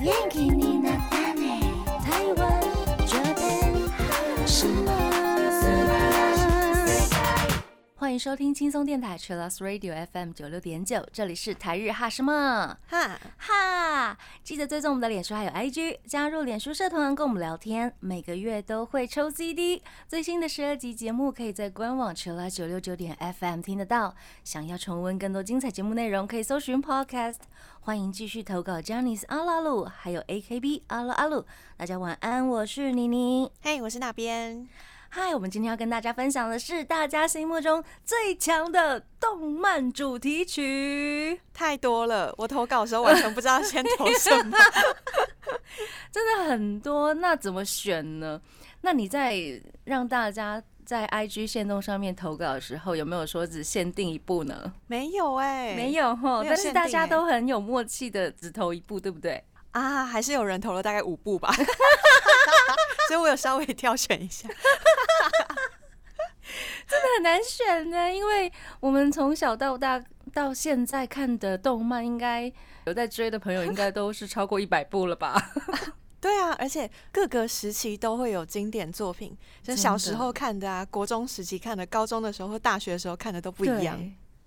元気に。欢迎收听轻松电台 c h i l l s Radio FM 九六点九，这里是台日哈什么哈，哈，记得追踪我们的脸书还有 IG，加入脸书社团跟我们聊天，每个月都会抽 CD，最新的十二集节目可以在官网 c h i l l 九六九点 FM 听得到。想要重温更多精彩节目内容，可以搜寻 Podcast。欢迎继续投稿 j a n i c e 阿拉鲁，还有 AKB 阿拉阿鲁。大家晚安，我是妮妮。嘿，我是那边。嗨，我们今天要跟大家分享的是大家心目中最强的动漫主题曲，太多了，我投稿的时候完全不知道先投什么，真的很多，那怎么选呢？那你在让大家在 IG 线动上面投稿的时候，有没有说只限定一部呢？没有哎，没有哈，但是大家都很有默契的只投一部，对不对？啊，还是有人投了大概五部吧，所以我有稍微挑选一下。真的很难选呢，因为我们从小到大到现在看的动漫，应该有在追的朋友，应该都是超过一百部了吧？对啊，而且各个时期都会有经典作品，就小时候看的啊，国中时期看的，高中的时候或大学的时候看的都不一样。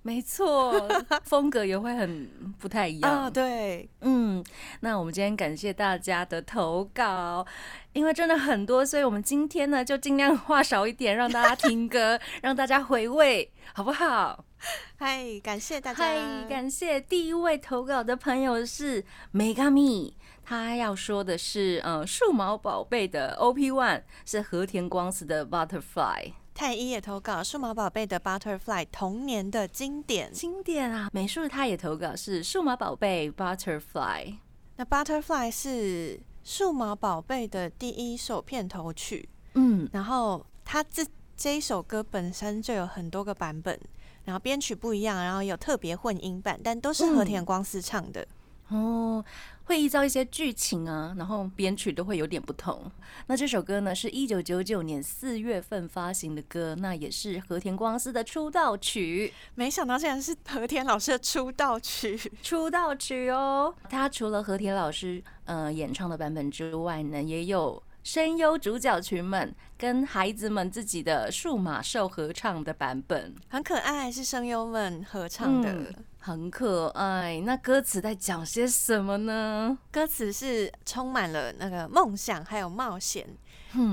没错，风格也会很不太一样。啊，对，嗯，那我们今天感谢大家的投稿，因为真的很多，所以我们今天呢就尽量话少一点，让大家听歌，让大家回味，好不好？嗨，感谢大家，嗨，感谢第一位投稿的朋友是 Megami，他要说的是，嗯，数码宝贝的 OP One 是和田光司的 Butterfly。太一也投稿《数码宝贝》的 Butterfly 童年的经典，经典啊！美术他也投稿是《数码宝贝》Butterfly。那 Butterfly 是数码宝贝的第一首片头曲，嗯，然后它这这一首歌本身就有很多个版本，然后编曲不一样，然后有特别混音版，但都是和田光司唱的哦。会依照一些剧情啊，然后编曲都会有点不同。那这首歌呢，是一九九九年四月份发行的歌，那也是和田光司的出道曲。没想到竟然是和田老师的出道曲，出道曲哦。他除了和田老师呃演唱的版本之外呢，也有声优主角群们跟孩子们自己的数码兽合唱的版本，很可爱，是声优们合唱的。很可爱，那歌词在讲些什么呢？歌词是充满了那个梦想还有冒险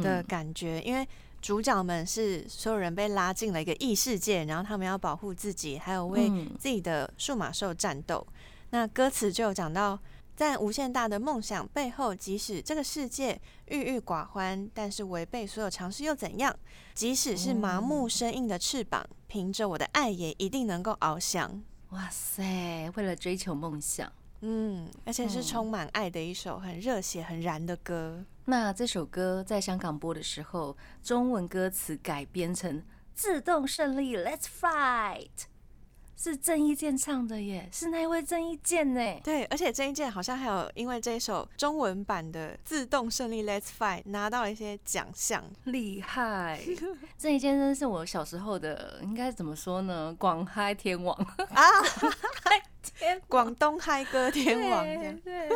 的感觉，因为主角们是所有人被拉进了一个异世界，然后他们要保护自己，还有为自己的数码兽战斗。那歌词就有讲到，在无限大的梦想背后，即使这个世界郁郁寡欢，但是违背所有常识又怎样？即使是麻木生硬的翅膀，凭着我的爱，也一定能够翱翔。哇塞！为了追求梦想，嗯，而且是充满爱的一首很热血、很燃的歌。那这首歌在香港播的时候，中文歌词改编成“自动胜利，Let's fight”。是郑伊健唱的耶，是那位郑伊健呢？对，而且郑伊健好像还有因为这一首中文版的《自动胜利 Let's Fight》拿到了一些奖项，厉害！郑伊健真是我小时候的，应该怎么说呢？广嗨天王啊，天，广东嗨歌天王，对，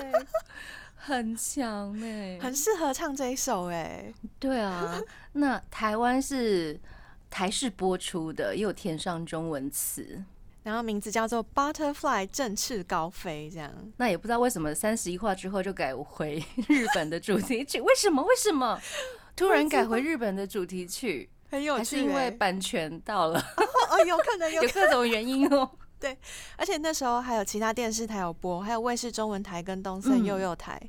很强哎，很适合唱这一首哎。对啊，那台湾是台视播出的，也有填上中文词。然后名字叫做 Butterfly 振翅高飞，这样。那也不知道为什么三十一话之后就改回日本的主题曲，为什么？为什么 突然改回日本的主题曲？很有趣，还是因为版权到了？哦，有可能 有各种原因哦。对，而且那时候还有其他电视台有播，还有卫视中文台跟东森幼幼台。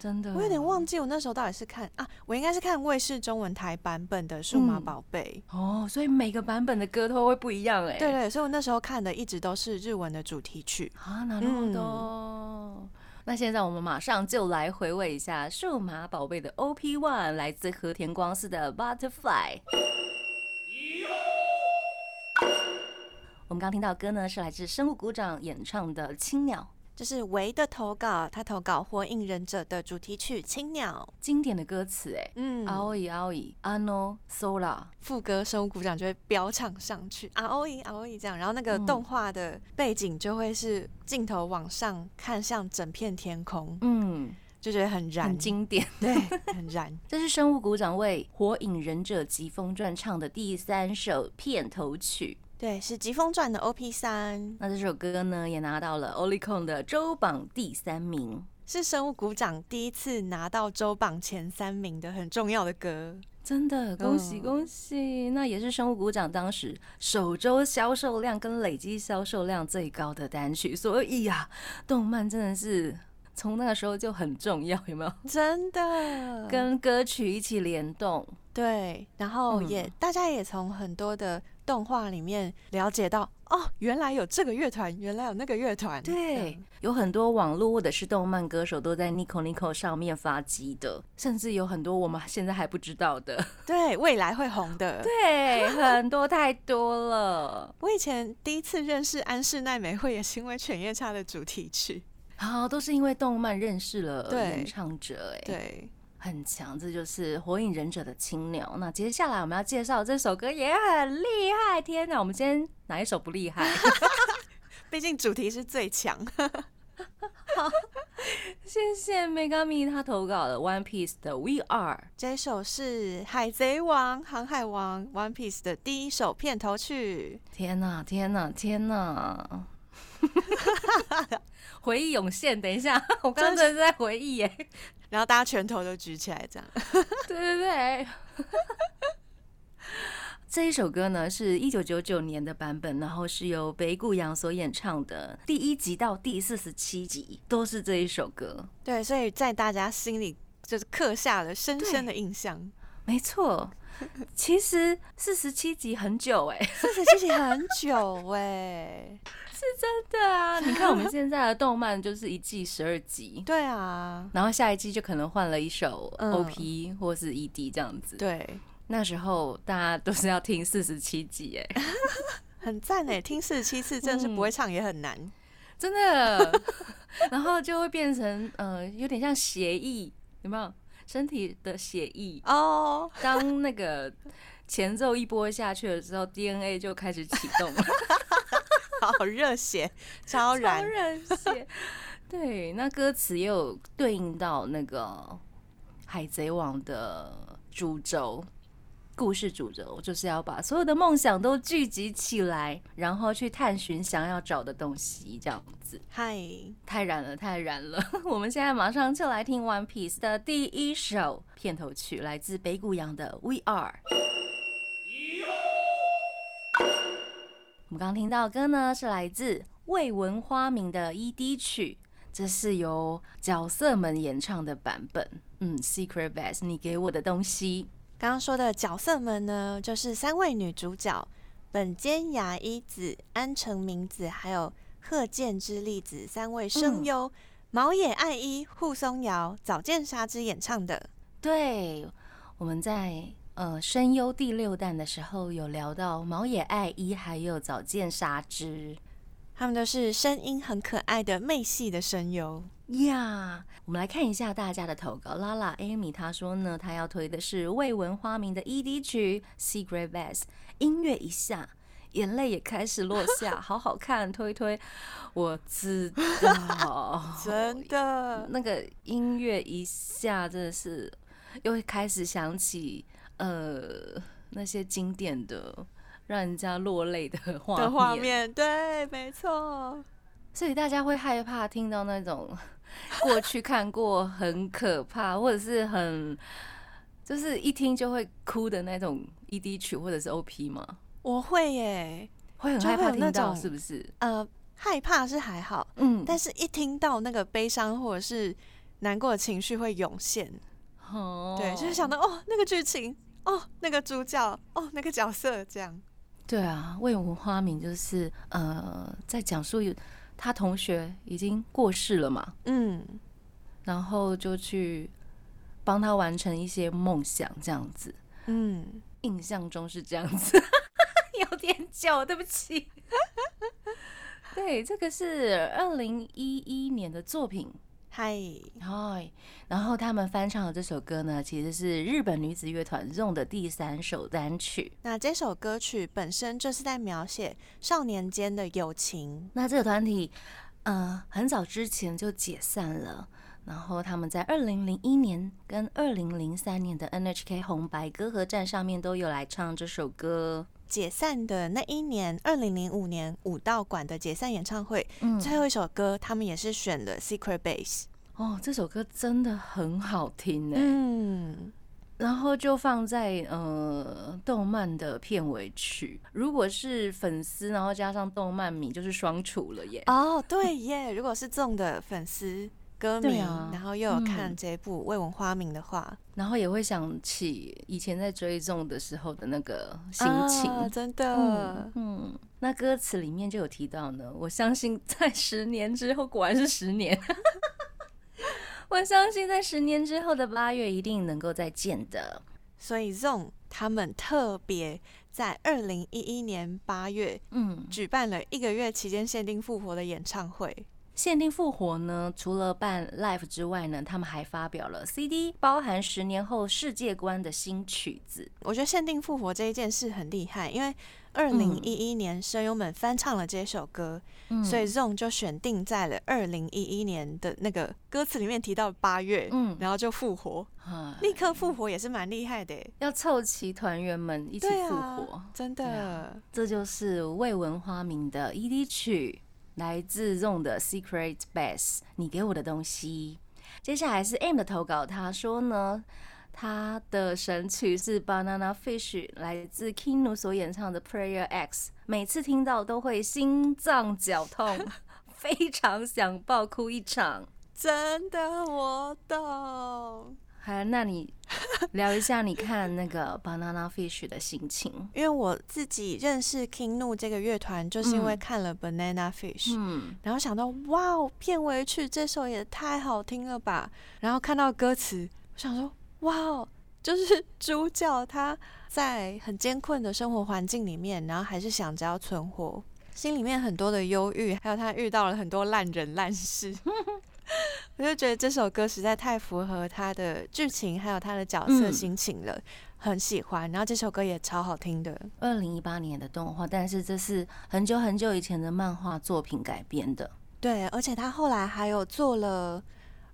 真的，我有点忘记我那时候到底是看啊，我应该是看卫视中文台版本的《数码宝贝》哦，所以每个版本的歌都会不一样哎。对对，所以我那时候看的一直都是日文的主题曲啊，那么多。那现在我们马上就来回味一下《数码宝贝》的 OP One，来自和田光司的 Butterfly。我们刚听到歌呢，是来自生物鼓掌演唱的《青鸟》。这是维的投稿，他投稿《火影忍者》的主题曲《青鸟》，经典的歌词哎，嗯，阿欧伊阿欧伊阿诺索拉，副歌生物鼓掌就会飙唱上去，阿欧伊阿欧伊这样，然后那个动画的背景就会是镜头往上看向整片天空，嗯，就觉得很燃，很经典，对，很燃。这是生物鼓掌为《火影忍者疾风传》唱的第三首片头曲，对，是《疾风传》的 OP 三。那这首歌呢，也拿到了 Olicon 的周榜第三名，是生物鼓掌第一次拿到周榜前三名的很重要的歌，真的恭喜恭喜！那也是生物鼓掌当时首周销售量跟累积销售量最高的单曲，所以呀，动漫真的是。从那个时候就很重要，有没有？真的跟歌曲一起联动，对。然后也大家也从很多的动画里面了解到，哦，原来有这个乐团，原来有那个乐团。对，有很多网络或者是动漫歌手都在 Nico Nico 上面发迹的，甚至有很多我们现在还不知道的。对，未来会红的。对，很多太多了。我以前第一次认识安室奈美惠，也是因为《犬夜叉》的主题曲。好，都是因为动漫认识了演唱者，哎，对，很强，这就是《火影忍者》的青鸟。那接下来我们要介绍这首歌也很厉害，天哪！我们今天哪一首不厉害？毕竟主题是最强。好，谢谢 Megami 他投稿的 One Piece 的 We Are，这首是《海贼王》《航海王》One Piece 的第一首片头曲。天哪，天哪，天哪！回忆涌现，等一下，我刚刚真的是在回忆耶。然后大家拳头都举起来，这样。对 对对。这一首歌呢，是一九九九年的版本，然后是由北谷洋所演唱的。第一集到第四十七集都是这一首歌。对，所以在大家心里就是刻下了深深的印象。没错。其实四十七集很久哎，四十七集很久哎，是真的啊！你看我们现在的动漫就是一季十二集，对啊，然后下一季就可能换了一首 OP 或是 ED 这样子。对，那时候大家都是要听四十七集哎，很赞哎，听四十七次真的是不会唱也很难，真的。然后就会变成呃，有点像协议，有没有？身体的血液哦，当那个前奏一播下去的时候，DNA 就开始启动了，好热血，超燃，热血。对，那歌词也有对应到那个海贼王的主轴。故事主轴就是要把所有的梦想都聚集起来，然后去探寻想要找的东西，这样子。嗨，太燃了，太燃了！我们现在马上就来听《One Piece》的第一首片头曲，来自北谷洋的《We Are》。我们刚刚听到的歌呢，是来自未闻花名的 ED 曲，这是由角色们演唱的版本。嗯，《Secret Base》，你给我的东西。刚刚说的角色们呢，就是三位女主角本间雅一子、安城明子，还有鹤见之粒子三位声优毛野爱一、户松遥、早见沙织演唱的。对，我们在呃声优第六弹的时候有聊到毛野爱一还有早见沙织。他们都是声音很可爱的妹系的声优呀。我们来看一下大家的投稿。拉拉 Amy 她说呢，她要推的是未闻花名的 ED 曲《Secret Base》，音乐一下，眼泪也开始落下，好好看，推推。我知道，真的，那个音乐一下，真的是又会开始想起呃那些经典的。让人家落泪的画面，对，没错。所以大家会害怕听到那种 过去看过很可怕，或者是很就是一听就会哭的那种 ED 曲或者是 OP 吗？我会耶，会很害怕听到，是不是？呃，害怕是还好，嗯，但是一听到那个悲伤或者是难过的情绪会涌现，哦，对，就是想到 哦，那个剧情，哦，那个主角，哦，那个角色这样。对啊，未闻花名就是呃，在讲述他同学已经过世了嘛，嗯，然后就去帮他完成一些梦想，这样子，嗯，印象中是这样子，有点久，对不起。对，这个是二零一一年的作品。嗨嗨，然后他们翻唱的这首歌呢，其实是日本女子乐团 ZONE 的第三首单曲。那这首歌曲本身就是在描写少年间的友情。那这个团体，呃，很早之前就解散了。然后他们在二零零一年跟二零零三年的 NHK 红白歌合战上面都有来唱这首歌。解散的那一年，二零零五年武道馆的解散演唱会，嗯，最后一首歌他们也是选了 Secret Base。哦，这首歌真的很好听呢。嗯。然后就放在呃动漫的片尾曲，如果是粉丝，然后加上动漫迷，就是双楚了耶。哦，对耶，如果是中的粉丝歌名，然后又有看这部《未闻花名》的话，然后也会想起以前在追踪的时候的那个心情，真的。嗯，那歌词里面就有提到呢，我相信在十年之后，果然是十年。我相信在十年之后的八月一定能够再见的。所以 Zone 他们特别在二零一一年八月，嗯，举办了一个月期间限定复活的演唱会。限定复活呢，除了办 live 之外呢，他们还发表了 CD，包含十年后世界观的新曲子。我觉得限定复活这一件事很厉害，因为。二零一一年，声优们翻唱了这首歌，所以 Zone 就选定在了二零一一年的那个歌词里面提到八月，嗯，然后就复活，立刻复活也是蛮厉害的，要凑齐团员们一起复活，真的，这就是未闻花名的 ED 曲，来自 Zone 的 Secret Base，你给我的东西。接下来是 M 的投稿，他说呢。他的神曲是 Banana Fish，来自 Kino 所演唱的 Prayer X，每次听到都会心脏绞痛，非常想爆哭一场。真的，我懂。好，那你聊一下你看那个 Banana Fish 的心情。因为我自己认识 King Nu 这个乐团，就是因为看了 Banana Fish，嗯，然后想到哇，片尾曲这首也太好听了吧，然后看到歌词，我想说。哇哦，就是主角他在很艰困的生活环境里面，然后还是想着要存活，心里面很多的忧郁，还有他遇到了很多烂人烂事，我就觉得这首歌实在太符合他的剧情，还有他的角色心情了，很喜欢。然后这首歌也超好听的，二零一八年的动画，但是这是很久很久以前的漫画作品改编的，对，而且他后来还有做了。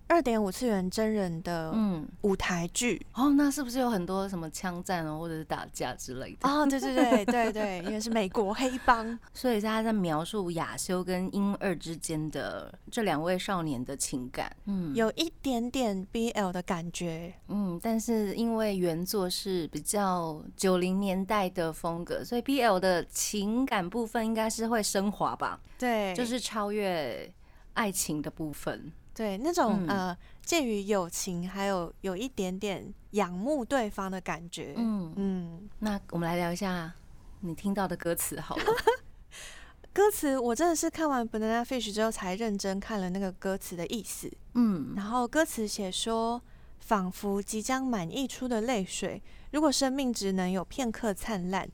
二点五次元真人的舞台剧。哦，那是不是有很多什么枪战哦，或者是打架之类的？哦，对对对对对，因为是美国黑帮，所以他在描述亚修跟英二之间的这两位少年的情感，嗯，有一点点 BL 的感觉，嗯，但是因为原作是比较九零年代的风格，所以 BL 的情感部分应该是会升华吧？对，就是超越爱情的部分。对，那种呃，介于友情还有有一点点仰慕对方的感觉。嗯嗯，那我们来聊一下你听到的歌词好了。歌词我真的是看完《Banana Fish》之后才认真看了那个歌词的意思。嗯，然后歌词写说，仿佛即将满溢出的泪水，如果生命只能有片刻灿烂，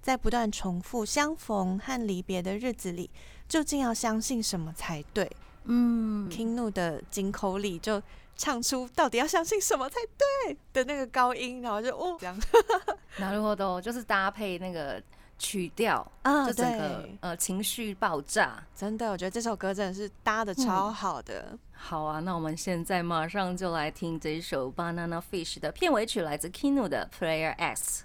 在不断重复相逢和离别的日子里，究竟要相信什么才对？嗯，King 怒的金口里就唱出到底要相信什么才对的那个高音，然后就哦这样，然后都就是搭配那个曲调啊，就整个呃情绪爆炸，真的，我觉得这首歌真的是搭的超好的。好啊，那我们现在马上就来听这一首 Banana Fish 的片尾曲，来自 King 怒的 Player X。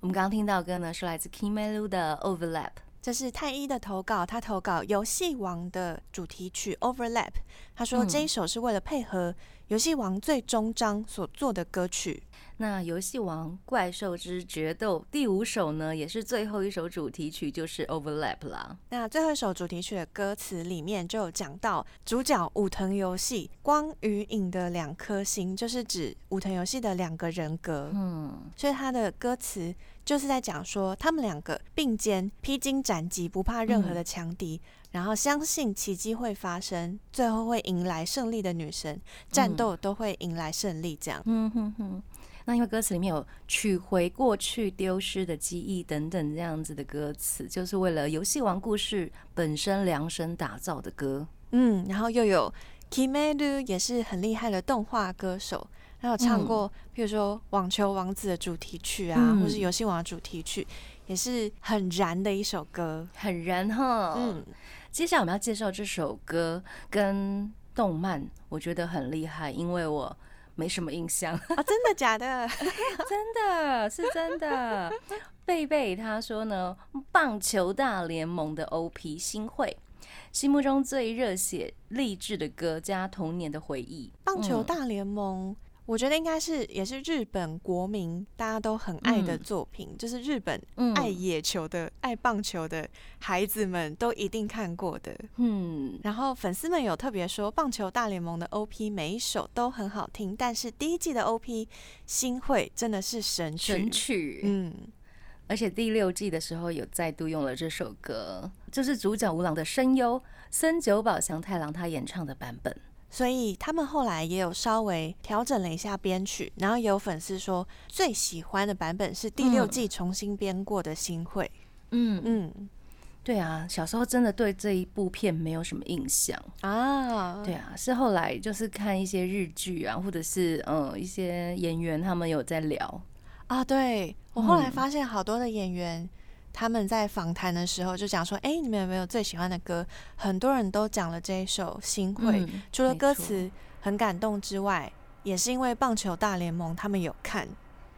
我们刚刚听到歌呢，是来自 King Melu 的 Overlap。这是太一的投稿，他投稿《游戏王》的主题曲《Overlap》。他说这一首是为了配合《游戏王》最终章所做的歌曲。那《游戏王：怪兽之决斗》第五首呢，也是最后一首主题曲，就是《Overlap》啦。那最后一首主题曲的歌词里面就有讲到，主角武藤游戏光与影的两颗心，就是指武藤游戏的两个人格。嗯，所以他的歌词就是在讲说，他们两个并肩披荆斩棘，不怕任何的强敌，然后相信奇迹会发生，最后会迎来胜利的女神，战斗都会迎来胜利。这样。嗯哼哼。那因为歌词里面有取回过去丢失的记忆等等这样子的歌词，就是为了游戏王故事本身量身打造的歌。嗯，然后又有 Kimeru 也是很厉害的动画歌手，他有唱过，比如说《网球王子》的主题曲啊，或是游戏王的主题曲，也是很燃的一首歌，很燃哈。嗯。接下来我们要介绍这首歌跟动漫，我觉得很厉害，因为我没什么印象啊，真的假的？真的是真的。贝贝他说呢，棒球大联盟的 OP 新会，心目中最热血励志的歌加童年的回忆。棒球大联盟。我觉得应该是也是日本国民大家都很爱的作品，就是日本爱野球的、爱棒球的孩子们都一定看过的。嗯，然后粉丝们有特别说，棒球大联盟的 OP 每一首都很好听，但是第一季的 OP 新会真的是神曲。神曲，嗯，而且第六季的时候有再度用了这首歌，就是主角吴郎的声优森久保祥太郎他演唱的版本。所以他们后来也有稍微调整了一下编曲，然后也有粉丝说最喜欢的版本是第六季重新编过的新会。嗯嗯，对啊，小时候真的对这一部片没有什么印象啊。对啊，是后来就是看一些日剧啊，或者是嗯一些演员他们有在聊啊。对我后来发现好多的演员。他们在访谈的时候就讲说：“哎，你们有没有最喜欢的歌？”很多人都讲了这一首《心会》，除了歌词很感动之外，也是因为棒球大联盟他们有看，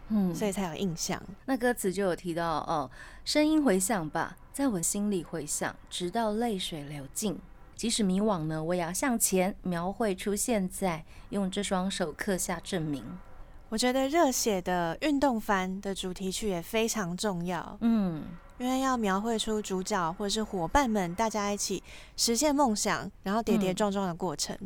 嗯，所以才有印象。那歌词就有提到哦，声音回响吧，在我心里回响，直到泪水流尽。即使迷惘呢，我也要向前，描绘出现在，用这双手刻下证明。我觉得热血的运动番的主题曲也非常重要。嗯。因为要描绘出主角或者是伙伴们大家一起实现梦想，然后跌跌撞撞的过程，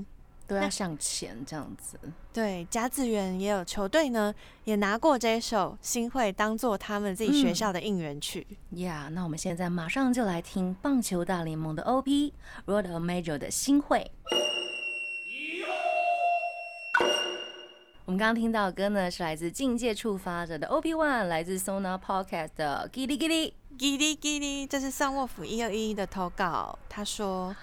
都要向前这样子。对，甲子园也有球队呢，也拿过这首新会当做他们自己学校的应援曲。呀，那我们现在马上就来听棒球大联盟的 OP Road Major 的新会。我们刚刚听到的歌呢，是来自境界触发者的 OP One，来自 Sona Podcast 的。叽哩叽哩，这是上沃府一二一一的投稿。他说：“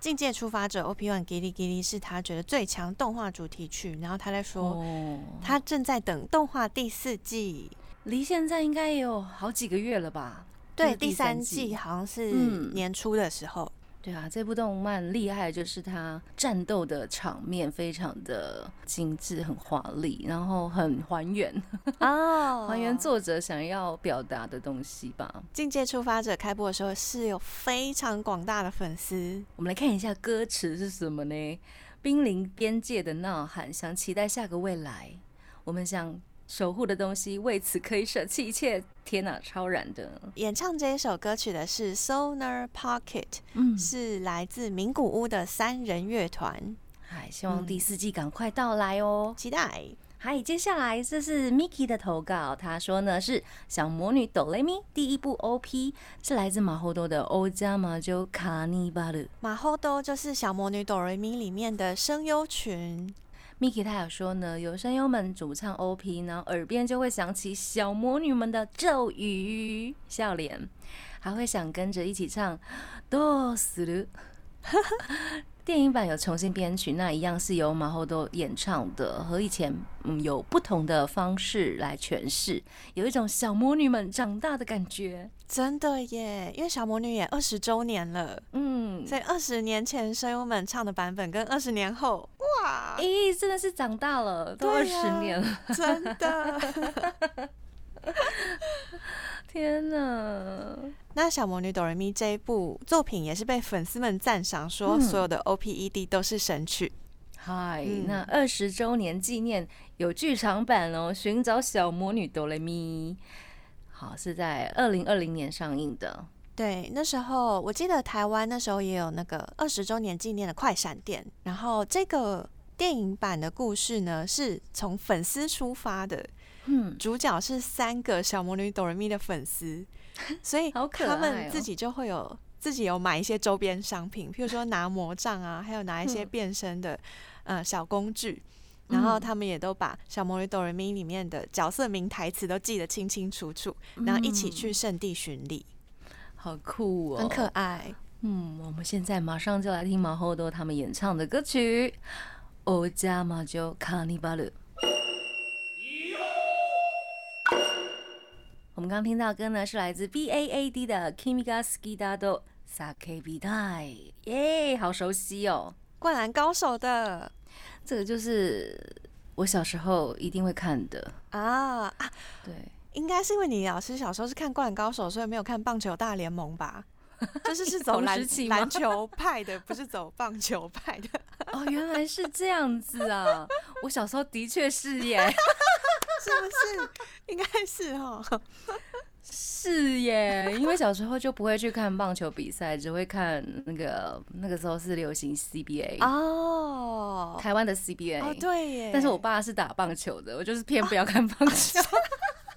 境界出发者 OP One 叽哩叽哩是他觉得最强动画主题曲。”然后他在说：“他正在等动画第四季，离现在应该也有好几个月了吧？”对，第三季好像是年初的时候。对啊，这部动漫厉害，就是它战斗的场面非常的精致、很华丽，然后很还原 哦，还原作者想要表达的东西吧。境界出发者开播的时候是有非常广大的粉丝。我们来看一下歌词是什么呢？濒临边界的呐喊，想期待下个未来。我们想。守护的东西，为此可以舍弃一切。天哪，超燃的！演唱这一首歌曲的是 Sonar Pocket，嗯，是来自名古屋的三人乐团。嗨，希望第四季赶快到来哦，期待。嗨，接下来这是 Miki 的投稿，他说呢是小魔女哆来咪第一部 OP 是来自马后多的欧加马就卡尼巴鲁。马后多就是小魔女哆来咪里面的声优群。Miki 他有说呢，有声优们主唱 OP，然后耳边就会响起小魔女们的咒语，笑脸，还会想跟着一起唱。哆死了。电影版有重新编曲，那一样是由马后都演唱的，和以前嗯有不同的方式来诠释，有一种小魔女们长大的感觉，真的耶！因为小魔女也二十周年了，嗯，所以二十年前声优们唱的版本跟二十年后，哇，咦，真的是长大了，都二十年了，真的。天哪！那小魔女哆瑞咪这一部作品也是被粉丝们赞赏，说所有的 O P E D 都是神曲。嗨，那二十周年纪念有剧场版哦，《寻找小魔女哆来咪》。好，是在二零二零年上映的。对，那时候我记得台湾那时候也有那个二十周年纪念的快闪店，然后这个电影版的故事呢，是从粉丝出发的。嗯，主角是三个小魔女哆瑞咪的粉丝，所以他们自己就会有自己有买一些周边商品，譬如说拿魔杖啊，还有拿一些变身的呃小工具，然后他们也都把小魔女哆瑞咪里面的角色名台词都记得清清楚楚，然后一起去圣地巡礼，好酷哦，很可爱。嗯，我们现在马上就来听马后多他们演唱的歌曲《欧加马就卡尼巴鲁》。我们刚听到歌呢，是来自 B A A D 的 Kimiga Skidado 萨 K B 代，耶，好熟悉哦！灌篮高手的这个就是我小时候一定会看的啊啊！对，应该是因为你老师小时候是看灌篮高手，所以没有看棒球大联盟吧？就是是走篮篮球派的，不是走棒球派的。哦，原来是这样子啊！我小时候的确是耶，是不是？应该是哦。是耶，因为小时候就不会去看棒球比赛，只会看那个那个时候是流行 CBA 哦，台湾的 CBA 哦，对耶。但是我爸是打棒球的，我就是偏不要看棒球，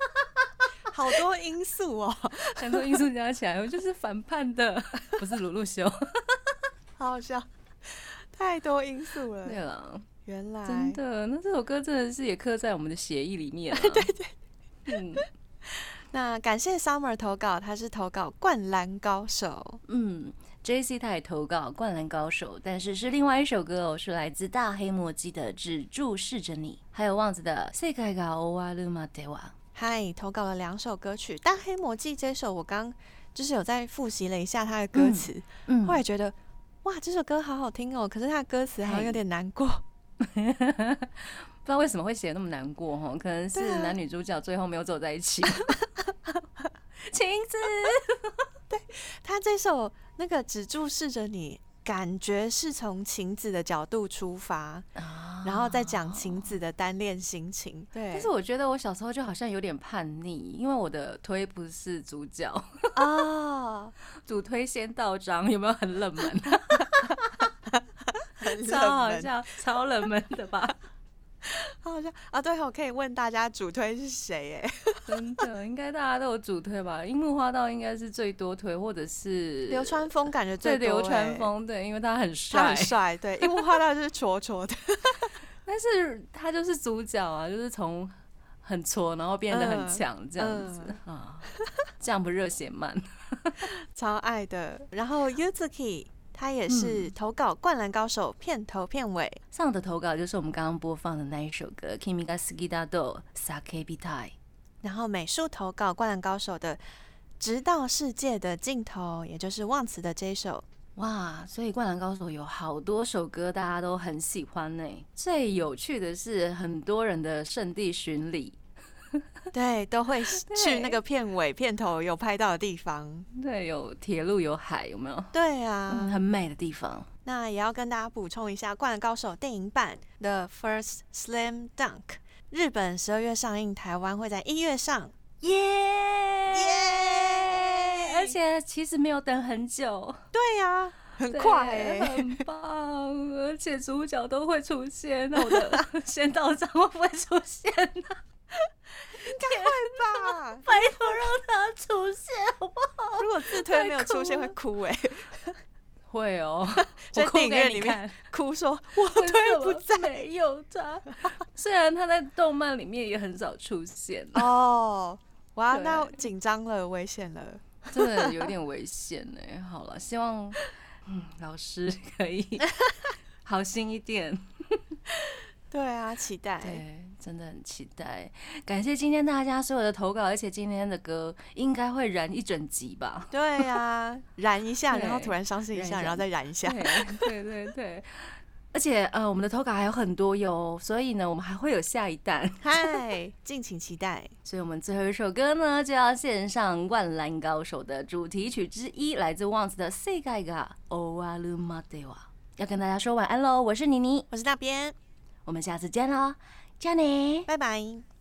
好多因素哦，很多因素加起来，我就是反叛的，不是鲁鲁修，好好笑，太多因素了。对了，原来真的，那这首歌真的是也刻在我们的协议里面了。对对，嗯。那感谢 Summer 投稿，他是投稿《灌篮高手》。嗯，JC 他也投稿《灌篮高手》，但是是另外一首歌哦，是来自大黑魔记的《只注视着你》，还有旺子的《世界が終わるまでは》。嗨，投稿了两首歌曲，《大黑魔记》这首我刚就是有在复习了一下他的歌词，嗯，后来觉得哇，这首歌好好听哦，可是他的歌词好像有点难过。 不知道为什么会写那么难过哈？可能是男女主角最后没有走在一起。晴子，对他这首那个只注视着你，感觉是从晴子的角度出发，然后再讲晴子的单恋心情。对，但是我觉得我小时候就好像有点叛逆，因为我的推不是主角啊，主推先到章，有没有很冷门？超好笑，超冷门的吧？好笑啊，对，我可以问大家主推是谁？哎，真的，应该大家都有主推吧？樱木花道应该是最多推，或者是流川枫，感觉最流川枫，对，因为他很帅，很帅，对，樱木花道就是挫挫的，但是他就是主角啊，就是从很挫，然后变得很强这样子啊，这样不热血漫，超爱的。然后 Yuzuki。他也是投稿《灌篮高手》片头片尾上的投稿，就是我们刚刚播放的那一首歌《Kimi ga Sugida do Sake Bitai》。然后美术投稿《灌篮高手》的《直到世界的尽头》，也就是忘词的这一首。哇，所以《灌篮高手》有好多首歌，大家都很喜欢呢。最有趣的是，很多人的圣地巡礼。对，都会去那个片尾、片头有拍到的地方。对，有铁路，有海，有没有？对啊，很美的地方。那也要跟大家补充一下，《灌篮高手》电影版的 First Slam Dunk，日本十二月上映，台湾会在一月上。耶耶！而且其实没有等很久。对呀，很快，很棒。而且主角都会出现，那我的 先到账会不会出现呢？应该会吧，拜托让他出现好不好？如果自推没有出现会哭哎，会哦，在电影院里面哭说 我推不在，没有他。虽然他在动漫里面也很少出现哦，哇，那紧张了，危险了，真的有点危险哎。好了，希望嗯老师可以 好心一点。对啊，期待。对，真的很期待。感谢今天大家所有的投稿，而且今天的歌应该会燃一整集吧？对呀，燃一下，然后突然伤心一下，然后再燃一下。对对对。而且呃，我们的投稿还有很多哟，所以呢，我们还会有下一弹。嗨，敬请期待。所以我们最后一首歌呢，就要献上《灌篮高手》的主题曲之一，来自旺子的《世界が終わるまでは》。要跟大家说晚安喽，我是妮妮，我是大边。我们下次见喽， 加你，拜拜。